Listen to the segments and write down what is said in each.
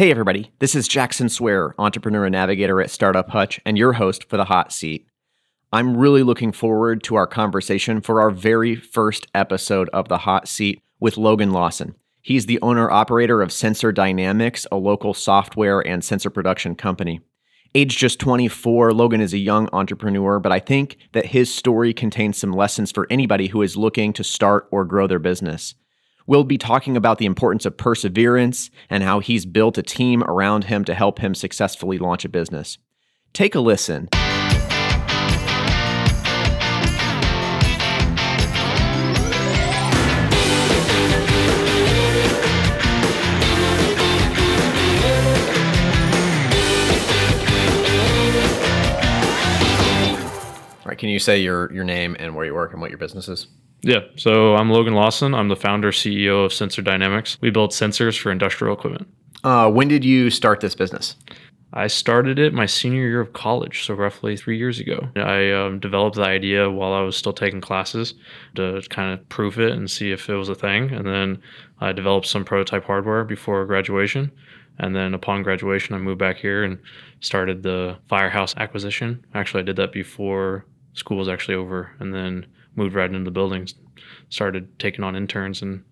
Hey, everybody, this is Jackson Swearer, entrepreneur and navigator at Startup Hutch, and your host for the hot seat. I'm really looking forward to our conversation for our very first episode of the hot seat with Logan Lawson. He's the owner operator of Sensor Dynamix, a local software and sensor production company. Age just 24, Logan is a young entrepreneur, but I think that his story contains some lessons for anybody who is looking to start or grow their business. We'll be talking about the importance of perseverance and how he's built a team around him to help him successfully launch a business. Take a listen. Can you say your your name and where you work and what your business is? Yeah. So I'm Logan Lawson. I'm the founder CEO of Sensor Dynamix. We build sensors for industrial equipment. Uh, when did you start this business? I started it my senior year of college, so roughly three years ago. I um, developed the idea while I was still taking classes to kind of prove it and see if it was a thing. And then I developed some prototype hardware before graduation. And then upon graduation, I moved back here and started the Firehouse acquisition. Actually, I did that before school was actually over, and then moved right into the buildings, started taking on interns and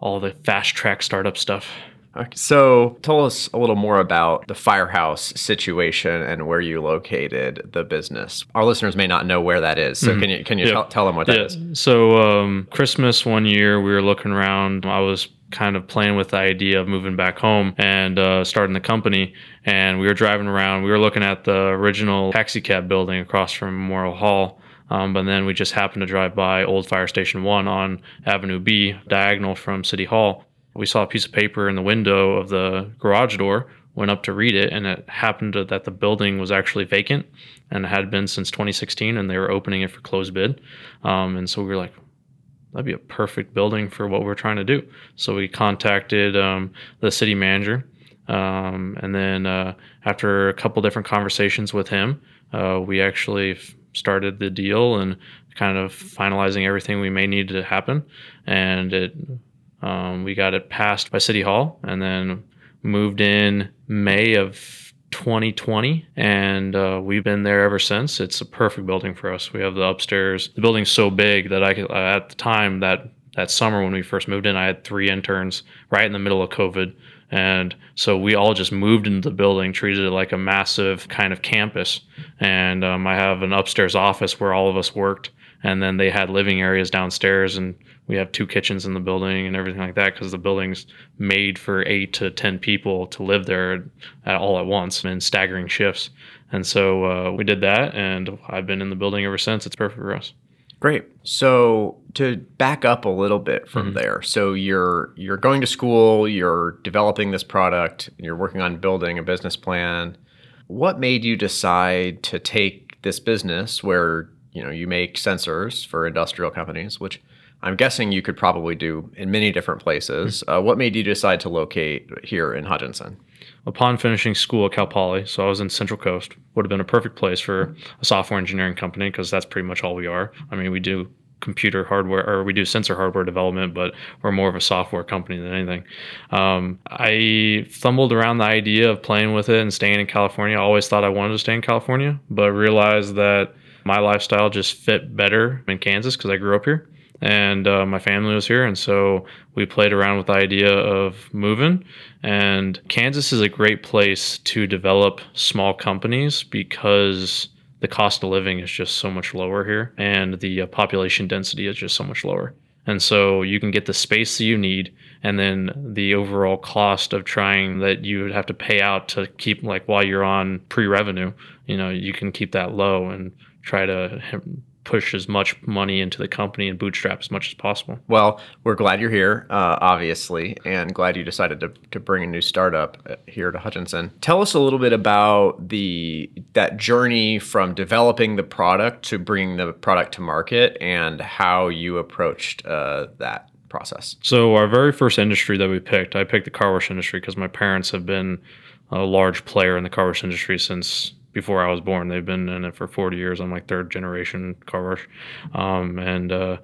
all the fast track startup stuff. Okay, so tell us a little more about the firehouse situation and where you located the business. Our listeners may not know where that is, so mm-hmm. can you can you yeah. tell, tell, them what that yeah. is? So um, Christmas one year, we were looking around. I was kind of playing with the idea of moving back home and uh, starting the company. And we were driving around. We were looking at the original taxi cab building across from Memorial Hall. Um, but then we just happened to drive by Old Fire Station 1 on Avenue B, diagonal from City Hall. We saw a piece of paper in the window of the garage door, went up to read it, and it happened to, that the building was actually vacant and had been since 2016, and they were opening it for closed bid. Um, and so we were like, that'd be a perfect building for what we're trying to do. So we contacted um, the city manager. Um, and then uh, after a couple different conversations with him, uh, we actually started the deal and kind of finalizing everything we may need to happen. And it, um, we got it passed by City Hall, and then moved in May of 2020, and uh, we've been there ever since. It's a perfect building for us. We have the upstairs. The building's so big that I could, uh, at the time that that summer when we first moved in, I had three interns right in the middle of COVID. And so we all just moved into the building, treated it like a massive kind of campus. And um, I have an upstairs office where all of us worked. And then they had living areas downstairs, and we have two kitchens in the building and everything like that because the building's made for eight to 10 people to live there at, all at once in staggering shifts. And so uh, we did that, and I've been in the building ever since. It's perfect for us. Great. So to back up a little bit from mm-hmm. there, so you're you're going to school, you're developing this product, you're working on building a business plan. What made you decide to take this business where you know you make sensors for industrial companies, which I'm guessing you could probably do in many different places. Mm-hmm. Uh, what made you decide to locate here in Hutchinson? Upon finishing school at Cal Poly, so I was in Central Coast, would have been a perfect place for a software engineering company because that's pretty much all we are. I mean, we do computer hardware or we do sensor hardware development, but we're more of a software company than anything. Um, I fumbled around the idea of playing with it and staying in California. I always thought I wanted to stay in California, but realized that my lifestyle just fit better in Kansas because I grew up here and uh, my family was here and so we played around with the idea of moving. And kansas is a great place to develop small companies because the cost of living is just so much lower here and the uh, population density is just so much lower. And so you can get the space that you need and then the overall cost of trying that you would have to pay out to keep like while you're on pre-revenue you know you can keep that low and try to push as much money into the company and bootstrap as much as possible. Well, we're glad you're here, uh, obviously, and glad you decided to, to bring a new startup uh, here to Hutchinson. Tell us a little bit about the that journey from developing the product to bringing the product to market and how you approached uh, that process. So, our very first industry that we picked, I picked the car wash industry because my parents have been a large player in the car wash industry since before I was born. They've been in it for 40 years. I'm like third generation car wash, um, and uh,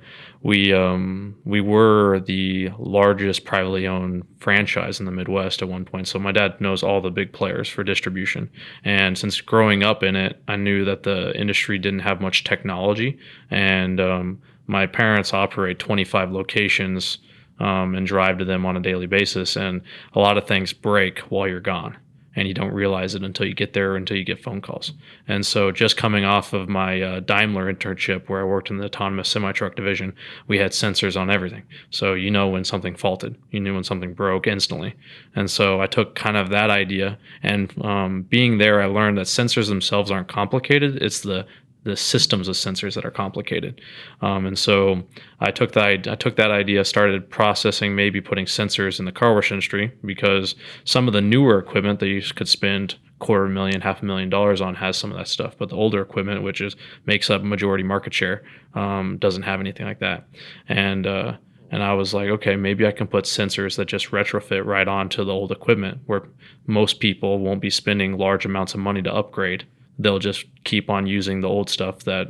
we um, we were the largest privately owned franchise in the Midwest at one point. So my dad knows all the big players for distribution, and since growing up in it, I knew that the industry didn't have much technology, and um, my parents operate 25 locations. Um, and drive to them on a daily basis, and a lot of things break while you're gone and you don't realize it until you get there until you get phone calls. And so just coming off of my uh, daimler internship where i worked in the autonomous semi truck division we had sensors on everything. So you know when something faulted. You knew when something broke instantly. And so i took kind of that idea and um, being there i learned that sensors themselves aren't complicated. It's the the systems of sensors that are complicated. Um, and so I took that I took that idea, started processing, maybe putting sensors in the car wash industry because some of the newer equipment that you could spend quarter million, half a million dollars on has some of that stuff, but the older equipment, which is makes up majority market share, um, doesn't have anything like that. And uh, and I was like, okay, maybe I can put sensors that just retrofit right onto the old equipment where most people won't be spending large amounts of money to upgrade they'll just keep on using the old stuff that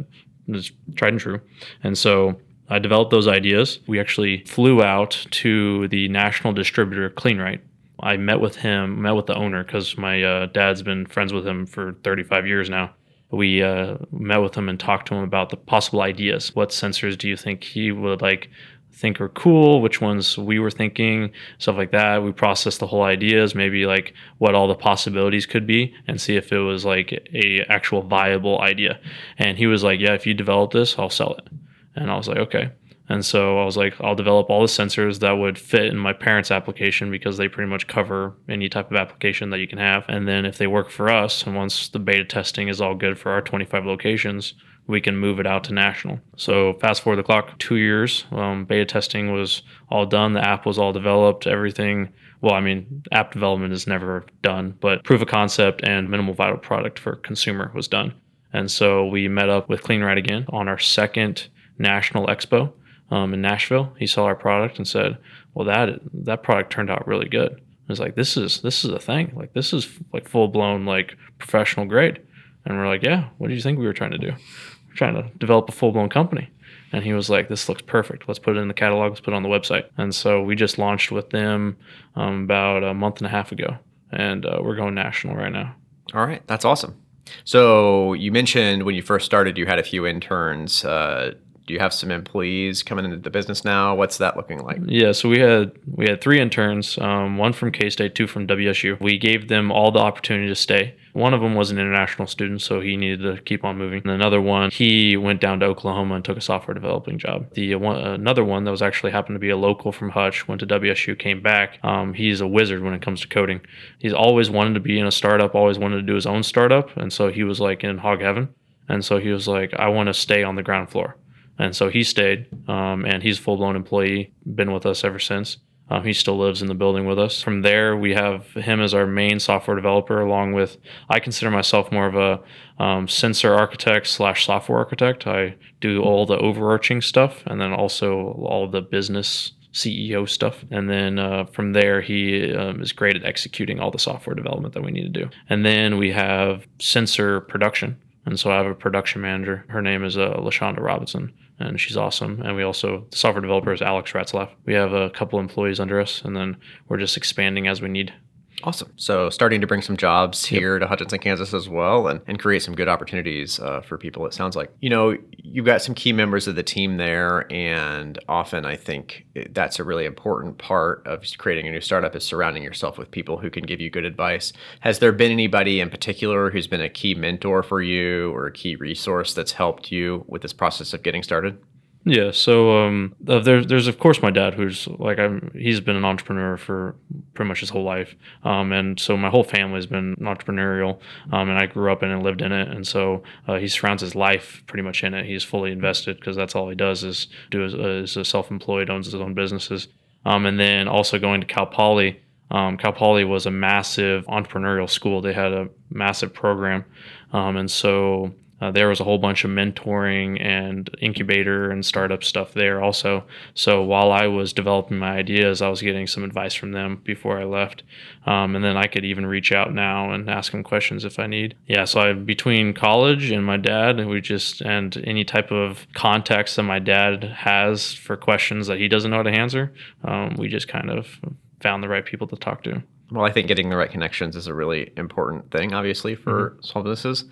is tried and true. And so I developed those ideas. We actually flew out to the national distributor CleanRight. I met with him, met with the owner because my uh, dad's been friends with him for 35 years now. We uh, met with him and talked to him about the possible ideas. What sensors do you think he would like think are cool, which ones we were thinking, stuff like that. We process the whole ideas, maybe like what all the possibilities could be, and see if it was like a actual viable idea. And he was like, "Yeah, if you develop this, I'll sell it." And I was like, "Okay." And so I was like, I'll develop all the sensors that would fit in my parents' application because they pretty much cover any type of application that you can have. And then if they work for us, and once the beta testing is all good for our 25 locations, we can move it out to national. So fast forward the clock two years, um, beta testing was all done. The app was all developed. Everything. Well, I mean, app development is never done, but proof of concept and minimal viable product for consumer was done. And so we met up with CleanRight again on our second national expo um, in Nashville. He saw our product and said, "Well, that that product turned out really good." I was like, "This is this is a thing. Like this is like full blown like professional grade." And we're like, "Yeah, what do you think we were trying to do?" Trying to develop a full blown company. And he was like, "This looks perfect. Let's put it in the catalog. Let's put it on the website." And so we just launched with them um, about a month and a half ago, and uh, we're going national right now. All right, that's awesome. So you mentioned when you first started, you had a few interns. Uh, do you have some employees coming into the business now? What's that looking like? Yeah, so we had we had three interns, um, one from K State, two from WSU. We gave them all the opportunity to stay. One of them was an international student, so he needed to keep on moving. And another one, he went down to Oklahoma and took a software developing job. The one, another one that was actually happened to be a local from Hutch, went to WSU, came back. Um, he's a wizard when it comes to coding. He's always wanted to be in a startup, always wanted to do his own startup, and so he was like in hog heaven. And so he was like, I want to stay on the ground floor. And so he stayed, um, and he's a full blown employee, been with us ever since. Um, he still lives in the building with us. From there, we have him as our main software developer, along with I consider myself more of a um, sensor architect slash software architect. I do all the overarching stuff, and then also all the business CEO stuff. And then uh, from there, he um, is great at executing all the software development that we need to do. And then we have sensor production. And so I have a production manager. Her name is uh, LaShonda Robinson and she's awesome. And we also, the software developer is Alex Ratzlaff. We have a couple employees under us, and then we're just expanding as we need. Awesome. So starting to bring some jobs here yep. to Hutchinson, Kansas as well and, and create some good opportunities uh, for people, it sounds like. You know, you've got some key members of the team there. And often I think that's a really important part of creating a new startup is surrounding yourself with people who can give you good advice. Has there been anybody in particular who's been a key mentor for you or a key resource that's helped you with this process of getting started? Yeah, so um, uh, there's there's of course my dad who's like I'm he's been an entrepreneur for pretty much his whole life, um, and so my whole family's been entrepreneurial, um, and I grew up in and lived in it, and so uh, he surrounds his life pretty much in it. He's fully invested because that's all he does is do is, is a self-employed, owns his own businesses, um, and then also going to Cal Poly. Um, Cal Poly was a massive entrepreneurial school. They had a massive program, um, and so uh, there was a whole bunch of mentoring and incubator and startup stuff there also. So while I was developing my ideas, I was getting some advice from them before I left. Um, and then I could even reach out now and ask them questions if I need. Yeah, so I between college and my dad, we just and any type of context that my dad has for questions that he doesn't know how to answer, um, we just kind of found the right people to talk to. Well, I think getting the right connections is a really important thing, obviously, for mm-hmm. small businesses.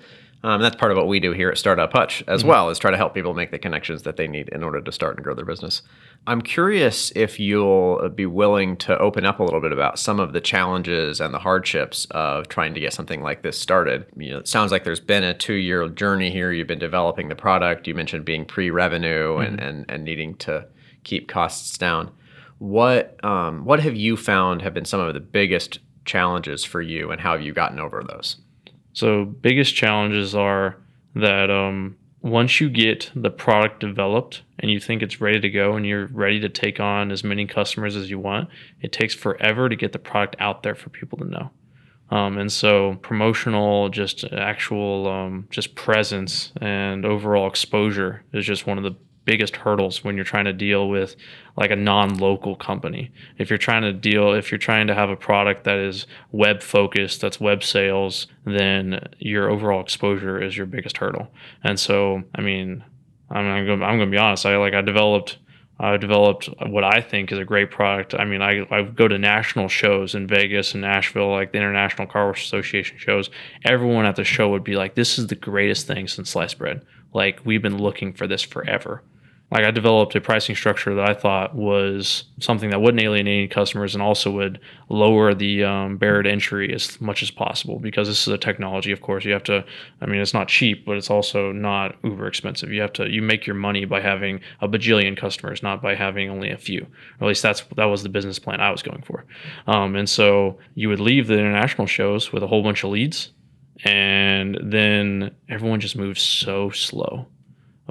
Um, that's part of what we do here at Startup Hutch as mm-hmm. well, is try to help people make the connections that they need in order to start and grow their business. I'm curious if you'll be willing to open up a little bit about some of the challenges and the hardships of trying to get something like this started. You know, it sounds like there's been a two-year journey here. You've been developing the product. You mentioned being pre-revenue mm-hmm. and, and and needing to keep costs down. What um, what have you found have been some of the biggest challenges for you, and how have you gotten over those? So biggest challenges are that um, once you get the product developed and you think it's ready to go and you're ready to take on as many customers as you want, it takes forever to get the product out there for people to know. Um, and so promotional, just actual, um, just presence and overall exposure is just one of the biggest hurdles when you're trying to deal with like a non-local company. If you're trying to deal if you're trying to have a product that is web focused, that's web sales, then your overall exposure is your biggest hurdle. And so, I mean, I'm I'm going, I'm going to be honest, I like I developed I developed what I think is a great product. I mean, I, I go to national shows in Vegas and Nashville, like the International Car Wash Association shows. Everyone at the show would be like, "This is the greatest thing since sliced bread. Like we've been looking for this forever." Like I developed a pricing structure that I thought was something that wouldn't alienate any customers and also would lower the um, barrier to entry as much as possible because this is a technology. Of course, you have to. I mean, it's not cheap, but it's also not uber expensive. You have to you make your money by having a bajillion customers, not by having only a few. Or at least that's that was the business plan I was going for. Um, and so you would leave the international shows with a whole bunch of leads, and then everyone just moves so slow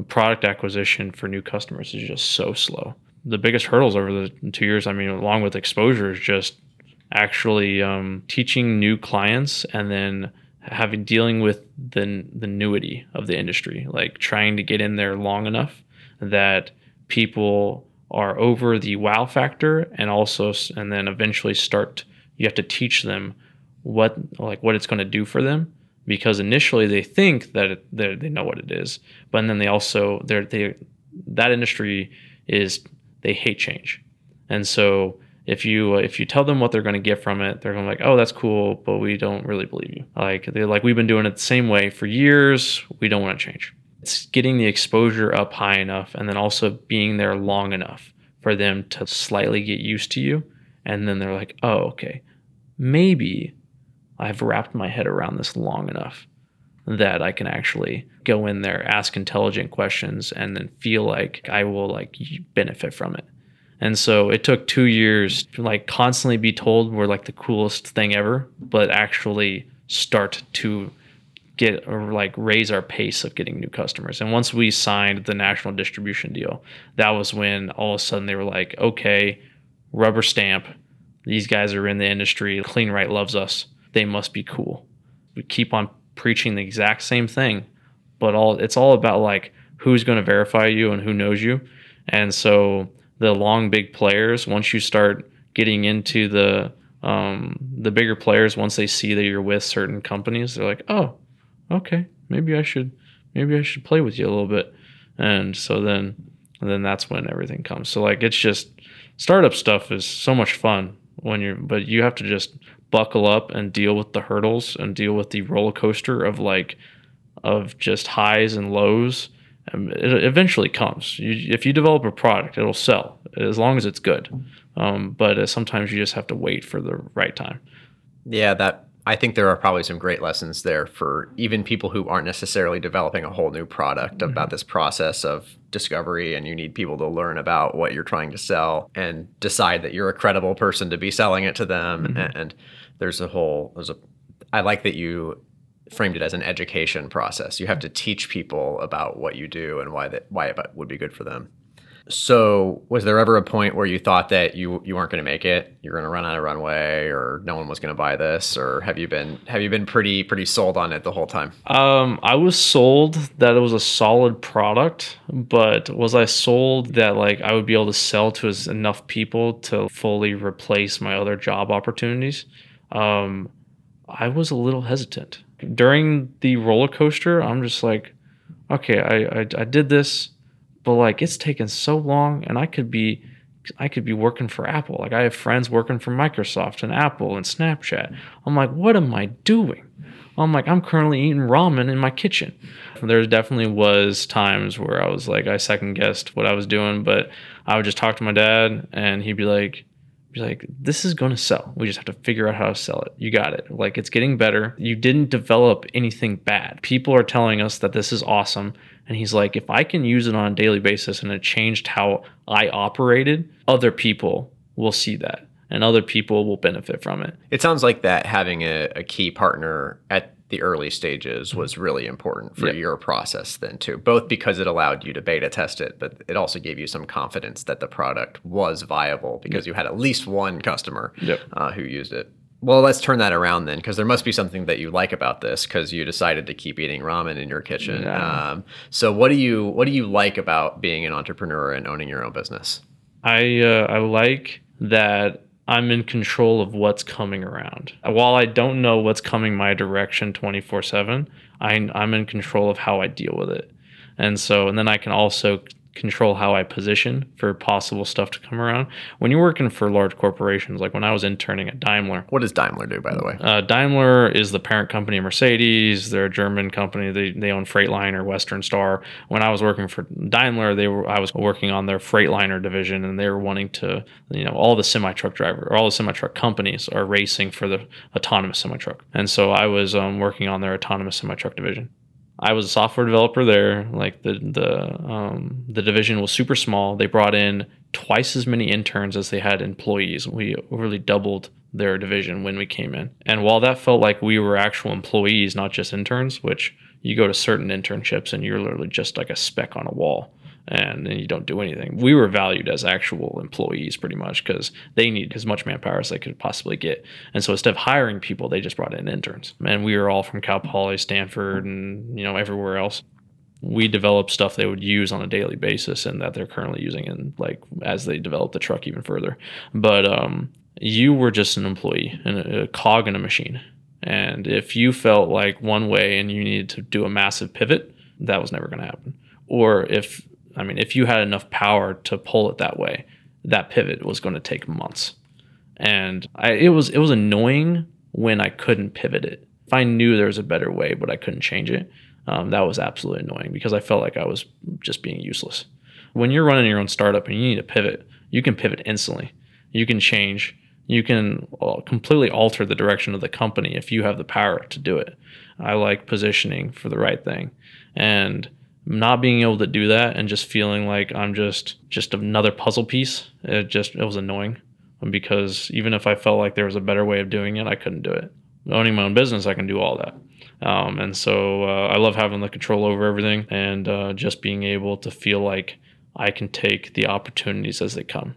product acquisition for new customers is just so slow. The biggest hurdles over the two years, I mean, along with exposure, is just actually um, teaching new clients and then having dealing with the the newity of the industry, like trying to get in there long enough that people are over the wow factor and also and then eventually start you have to teach them what like what it's going to do for them because initially they think that it, they know what it is, but then they also they're they that industry is they hate change, and so if you uh, if you tell them what they're going to get from it, they're going to be like, oh, that's cool, but we don't really believe you. Like they're like we've been doing it the same way for years. We don't want to change. It's getting the exposure up high enough, and then also being there long enough for them to slightly get used to you, and then they're like, oh, okay, maybe I've wrapped my head around this long enough that I can actually go in there, ask intelligent questions, and then feel like I will like benefit from it. And so it took two years to like constantly be told we're like the coolest thing ever, but actually start to get or like raise our pace of getting new customers. And once we signed the national distribution deal, that was when all of a sudden they were like, okay, rubber stamp. These guys are in the industry. Clean Right loves us they must be cool. We keep on preaching the exact same thing, but all it's all about like who's going to verify you and who knows you. And so the long big players, once you start getting into the um, the bigger players, once they see that you're with certain companies, they're like, oh, okay, maybe I should maybe I should play with you a little bit. And so then and then that's when everything comes. So like it's just startup stuff is so much fun when you're but you have to just buckle up and deal with the hurdles and deal with the roller coaster of like of just highs and lows. It eventually comes. You, if you develop a product, it'll sell as long as it's good. Um, but uh, sometimes you just have to wait for the right time. Yeah, that I think there are probably some great lessons there for even people who aren't necessarily developing a whole new product mm-hmm. about this process of discovery and you need people to learn about what you're trying to sell and decide that you're a credible person to be selling it to them mm-hmm. and, and there's a whole there's a I like that you framed it as an education process. You have to teach people about what you do and why that why it would be good for them. So, was there ever a point where you thought that you you weren't going to make it? You're going to run out of runway, or no one was going to buy this, or have you been have you been pretty pretty sold on it the whole time? Um, I was sold that it was a solid product, but was I sold that like I would be able to sell to enough people to fully replace my other job opportunities? Um, I was a little hesitant during the roller coaster. I'm just like, okay, I, I I did this but like it's taken so long and I could be I could be working for Apple. Like I have friends working for Microsoft and Apple and Snapchat. I'm like, what am I doing? I'm like, I'm currently eating ramen in my kitchen. There definitely was times where I was like, I second guessed what I was doing, but I would just talk to my dad and he'd be like, be like, this is going to sell. We just have to figure out how to sell it. You got it. Like it's getting better. You didn't develop anything bad. People are telling us that this is awesome. And he's like, if I can use it on a daily basis and it changed how I operated, other people will see that and other people will benefit from it. It sounds like that having a, a key partner at the early stages was really important for yep. your process then too both because it allowed you to beta test it but it also gave you some confidence that the product was viable because yep. you had at least one customer yep. uh, who used it well, let's turn that around then, because there must be something that you like about this, because you decided to keep eating ramen in your kitchen. Yeah. Um, so, what do you what do you like about being an entrepreneur and owning your own business? I uh, I like that I'm in control of what's coming around. While I don't know what's coming my direction 24 seven, I'm in control of how I deal with it, and so and then I can also control how I position for possible stuff to come around. When you're working for large corporations, like when I was interning at Daimler. What does Daimler do, by the way? Uh, Daimler is the parent company of Mercedes. They're a German company. They, they own Freightliner, Western Star. When I was working for Daimler, they were I was working on their Freightliner division, and they were wanting to, you know, all the semi truck driver, or all the semi truck companies are racing for the autonomous semi truck, and so I was um, working on their autonomous semi truck division. I was a software developer there. Like the the um, the division was super small. They brought in twice as many interns as they had employees. We really doubled their division when we came in. And while that felt like we were actual employees, not just interns, which you go to certain internships and you're literally just like a speck on a wall and then you don't do anything. We were valued as actual employees pretty much because they needed as much manpower as they could possibly get. And so instead of hiring people, they just brought in interns. And we were all from Cal Poly, Stanford, and you know everywhere else. We developed stuff they would use on a daily basis and that they're currently using in like as they develop the truck even further. But um, you were just an employee and a, a cog in a machine. And if you felt like one way and you needed to do a massive pivot, that was never going to happen. Or if I mean, if you had enough power to pull it that way, that pivot was going to take months. And I, it was it was annoying when I couldn't pivot it. If I knew there was a better way, but I couldn't change it, um, that was absolutely annoying because I felt like I was just being useless. When you're running your own startup and you need to pivot, you can pivot instantly. You can change. You can uh, completely alter the direction of the company if you have the power to do it. I like positioning for the right thing. And not being able to do that and just feeling like I'm just just another puzzle piece. It just it was annoying because even if I felt like there was a better way of doing it, I couldn't do it. Owning my own business, I can do all that. Um, and so uh, I love having the control over everything and uh, just being able to feel like I can take the opportunities as they come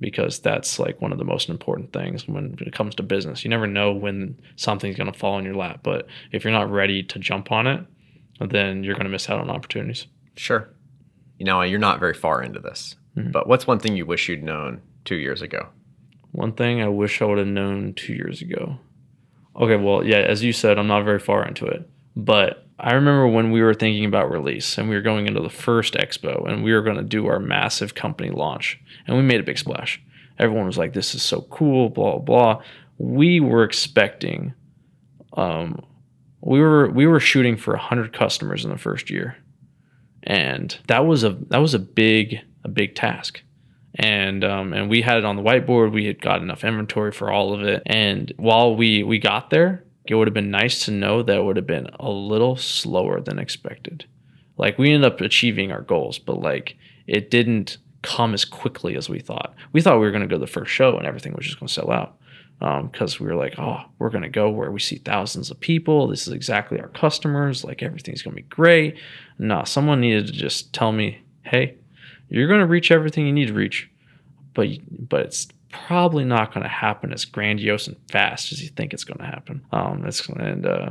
because that's like one of the most important things when it comes to business. You never know when something's going to fall in your lap, but if you're not ready to jump on it, then you're going to miss out on opportunities. Sure. You know, you're not very far into this, mm-hmm. but what's one thing you wish you'd known two years ago? One thing I wish I would have known two years ago. Okay, well, yeah, as you said, I'm not very far into it, but I remember when we were thinking about release and we were going into the first expo and we were going to do our massive company launch and we made a big splash. Everyone was like, this is so cool, blah, blah. We were expecting um, we were we were shooting for 100 customers in the first year. And that was a that was a big a big task. And um, and we had it on the whiteboard. We had got enough inventory for all of it. And while we we got there it would have been nice to know that it would have been a little slower than expected. Like we ended up achieving our goals but like it didn't come as quickly as we thought. We thought we were going to go to the first show and everything was just going to sell out because um, we were like, oh, we're going to go where we see thousands of people. This is exactly our customers. Like everything's going to be great. No, someone needed to just tell me, hey, you're going to reach everything you need to reach, but but it's probably not going to happen as grandiose and fast as you think it's going to happen. Um, it's and uh,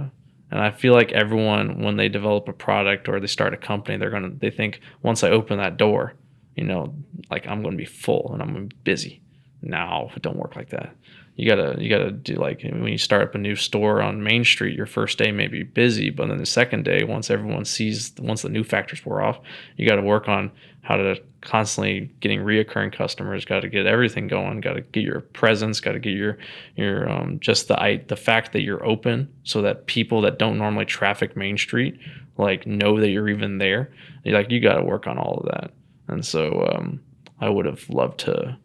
and I feel like everyone when they develop a product or they start a company, they're gonna they think once I open that door, you know, like I'm going to be full and I'm going to be busy. No, it don't work like that you gotta you gotta do like when you start up a new store on Main Street, your first day may be busy, but then the second day, once everyone sees once the new factors wore off, you got to work on how to constantly getting reoccurring customers. Got to get everything going. Got to get your presence. Got to get your your um, just the the fact that you're open, so that people that don't normally traffic Main Street like know that you're even there. Like you got to work on all of that. And so um, I would have loved to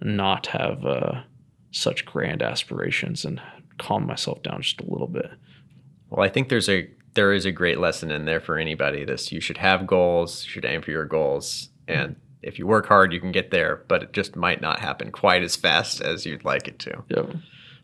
not have. Uh, such grand aspirations and calm myself down just a little bit. Well, I think there's a there is a great lesson in there for anybody. This you should have goals, you should aim for your goals, and if you work hard, you can get there. But it just might not happen quite as fast as you'd like it to. Yep.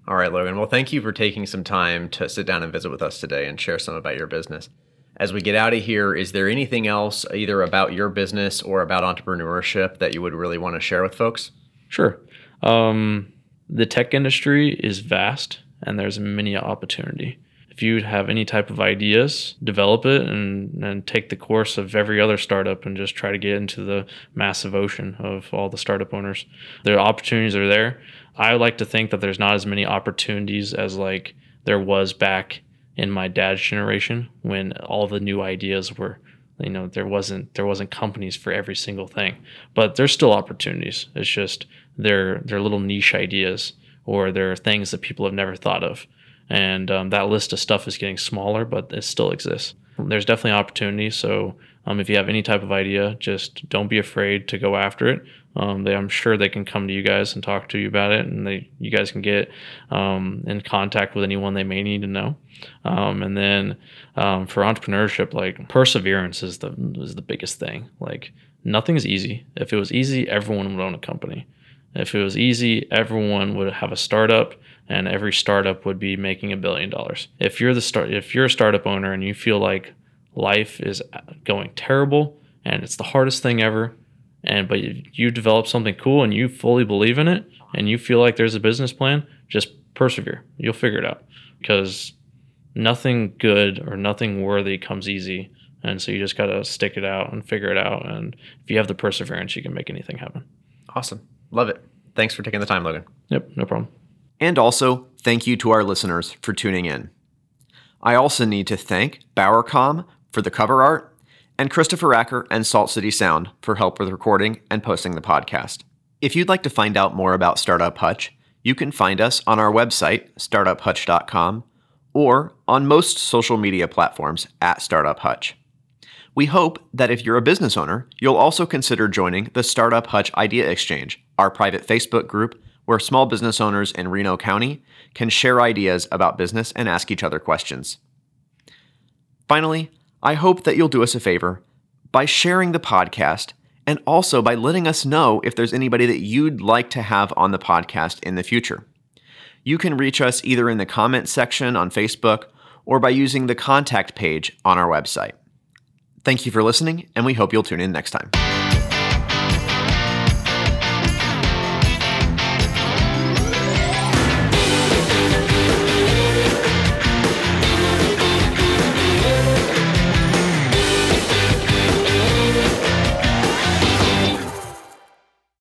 All right, Logan. Well, thank you for taking some time to sit down and visit with us today and share some about your business. As we get out of here, is there anything else either about your business or about entrepreneurship that you would really want to share with folks? Sure. Um, the tech industry is vast and there's many opportunity. If you have any type of ideas, develop it and, and take the course of every other startup and just try to get into the massive ocean of all the startup owners. The opportunities are there. I like to think that there's not as many opportunities as like there was back in my dad's generation when all the new ideas were you know there wasn't there wasn't companies for every single thing but there's still opportunities it's just they're they're little niche ideas or they're things that people have never thought of and um, that list of stuff is getting smaller but it still exists there's definitely opportunity so um, if you have any type of idea just don't be afraid to go after it um, they, I'm sure they can come to you guys and talk to you about it, and they you guys can get um, in contact with anyone they may need to know. Um, and then um, for entrepreneurship, like perseverance is the is the biggest thing. Like nothing's easy. If it was easy, everyone would own a company. If it was easy, everyone would have a startup, and every startup would be making a billion dollars. If you're the start, if you're a startup owner and you feel like life is going terrible and it's the hardest thing ever and but you develop something cool and you fully believe in it and you feel like there's a business plan just persevere. You'll figure it out. Because nothing good or nothing worthy comes easy and so you just got to stick it out and figure it out and if you have the perseverance you can make anything happen. Awesome love it thanks for taking the time logan yep no problem and also thank you to our listeners for tuning in i also need to thank bowercom for the cover art and Christopher Acker and Salt City Sound for help with recording and posting the podcast. If you'd like to find out more about Startup Hutch, you can find us on our website, startuphutch.com, or on most social media platforms at Startup Hutch. We hope that if you're a business owner, you'll also consider joining the Startup Hutch Idea Exchange, our private Facebook group where small business owners in Reno County can share ideas about business and ask each other questions. Finally, I hope that you'll do us a favor by sharing the podcast and also by letting us know if there's anybody that you'd like to have on the podcast in the future. You can reach us either in the comments section on Facebook or by using the contact page on our website. Thank you for listening, and we hope you'll tune in next time.